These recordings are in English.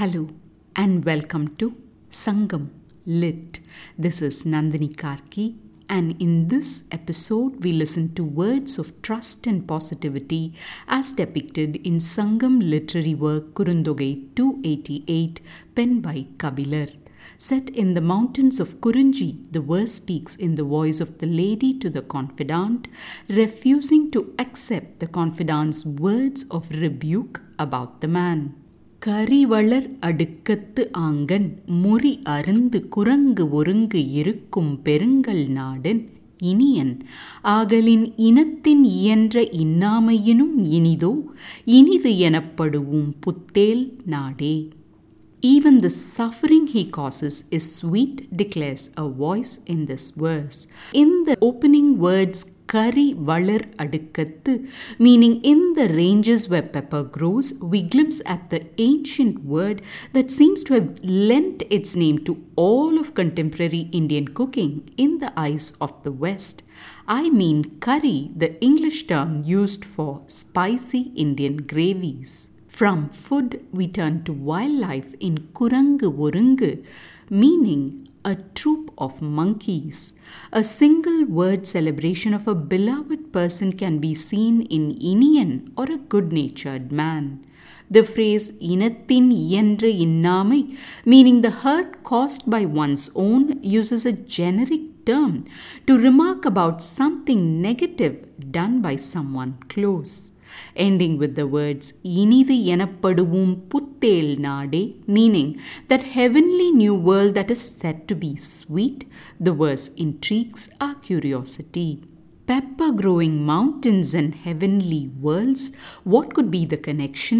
Hello and welcome to Sangam Lit. This is Nandini Karky, and in this episode, we listen to words of trust and positivity as depicted in Sangam literary work Kurundogai 288, penned by Kabilar. Set in the mountains of Kurunji, the verse speaks in the voice of the lady to the confidant, refusing to accept the confidant's words of rebuke about the man. கரிவளர் அடுக்கத்து Aangan முறி அருந்து குரங்கு ஒருங்கு இருக்கும் பெருங்கல் நாடன் இனியன். ஆகலின் இனத்தின் இயன்ற இன்னாமையினும் இனிதோ இனிது எனப்படுவும் புத்தேல் நாடே. Even the suffering he causes is sweet, declares a voice in this verse. In the opening words, Kari Valar Adukattu, meaning in the ranges where pepper grows, we glimpse at the ancient word that seems to have lent its name to all of contemporary Indian cooking in the eyes of the West. I mean curry, the English term used for spicy Indian gravies. From food, we turn to wildlife in Kurangu Urungu, meaning a troop of monkeys. A single word celebration of a beloved person can be seen in Inian or a good natured man. The phrase inathin iendre innamai, meaning the hurt caused by one's own, uses a generic term to remark about something negative done by someone close ending with the words இனிது எனப்படுவும் புத்தேல் நாடே meaning that heavenly new world that is said to be sweet the verse intrigues our curiosity pepper growing mountains and heavenly worlds what could be the connection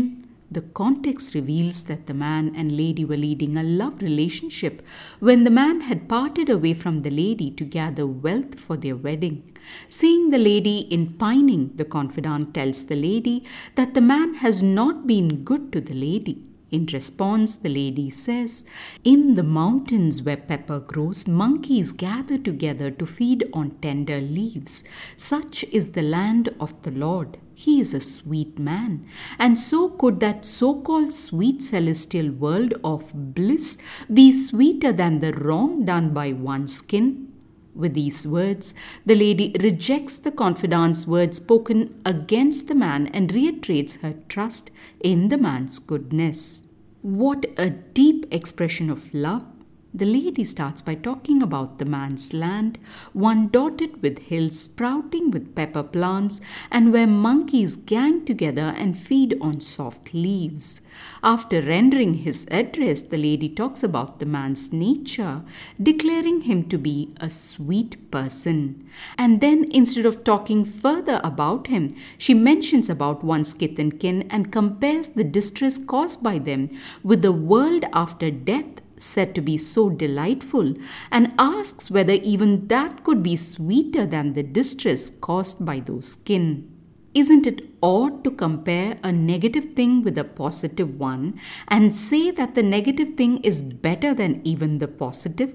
The context reveals that the man and lady were leading a love relationship when the man had parted away from the lady to gather wealth for their wedding. Seeing the lady in pining, the confidant tells the lady that the man has not been good to the lady. In response, the lady says, In the mountains where pepper grows, monkeys gather together to feed on tender leaves. Such is the land of the Lord. He is a sweet man. And so could that so called sweet celestial world of bliss be sweeter than the wrong done by one's kin? With these words, the lady rejects the confidant's words spoken against the man and reiterates her trust in the man's goodness. What a deep expression of love! The lady starts by talking about the man's land, one dotted with hills sprouting with pepper plants, and where monkeys gang together and feed on soft leaves. After rendering his address, the lady talks about the man's nature, declaring him to be a sweet person. And then, instead of talking further about him, she mentions about one's kith and kin and compares the distress caused by them with the world after death said to be so delightful and asks whether even that could be sweeter than the distress caused by those kin. Isn't it odd to compare a negative thing with a positive one and say that the negative thing is better than even the positive?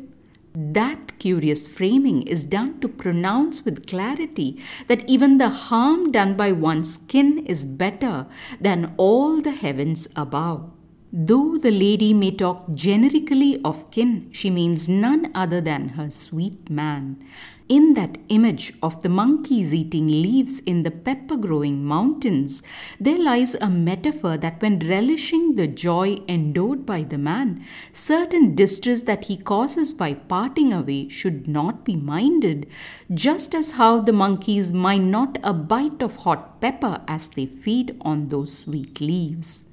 That curious framing is done to pronounce with clarity that even the harm done by one's kin is better than all the heavens above. Though the lady may talk generically of kin, she means none other than her sweet man. In that image of the monkeys eating leaves in the pepper growing mountains, there lies a metaphor that when relishing the joy endowed by the man, certain distress that he causes by parting away should not be minded, just as how the monkeys mind not a bite of hot pepper as they feed on those sweet leaves.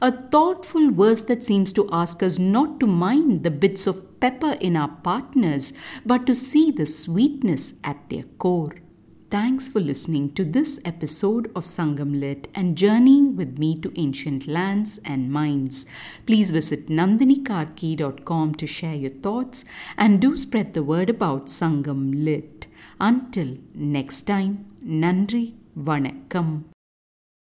A thoughtful verse that seems to ask us not to mind the bits of pepper in our partners, but to see the sweetness at their core. Thanks for listening to this episode of Sangam Lit and journeying with me to ancient lands and minds. Please visit nandinikarky.com to share your thoughts and do spread the word about Sangam Lit. Until next time, Nandri Vanakkam.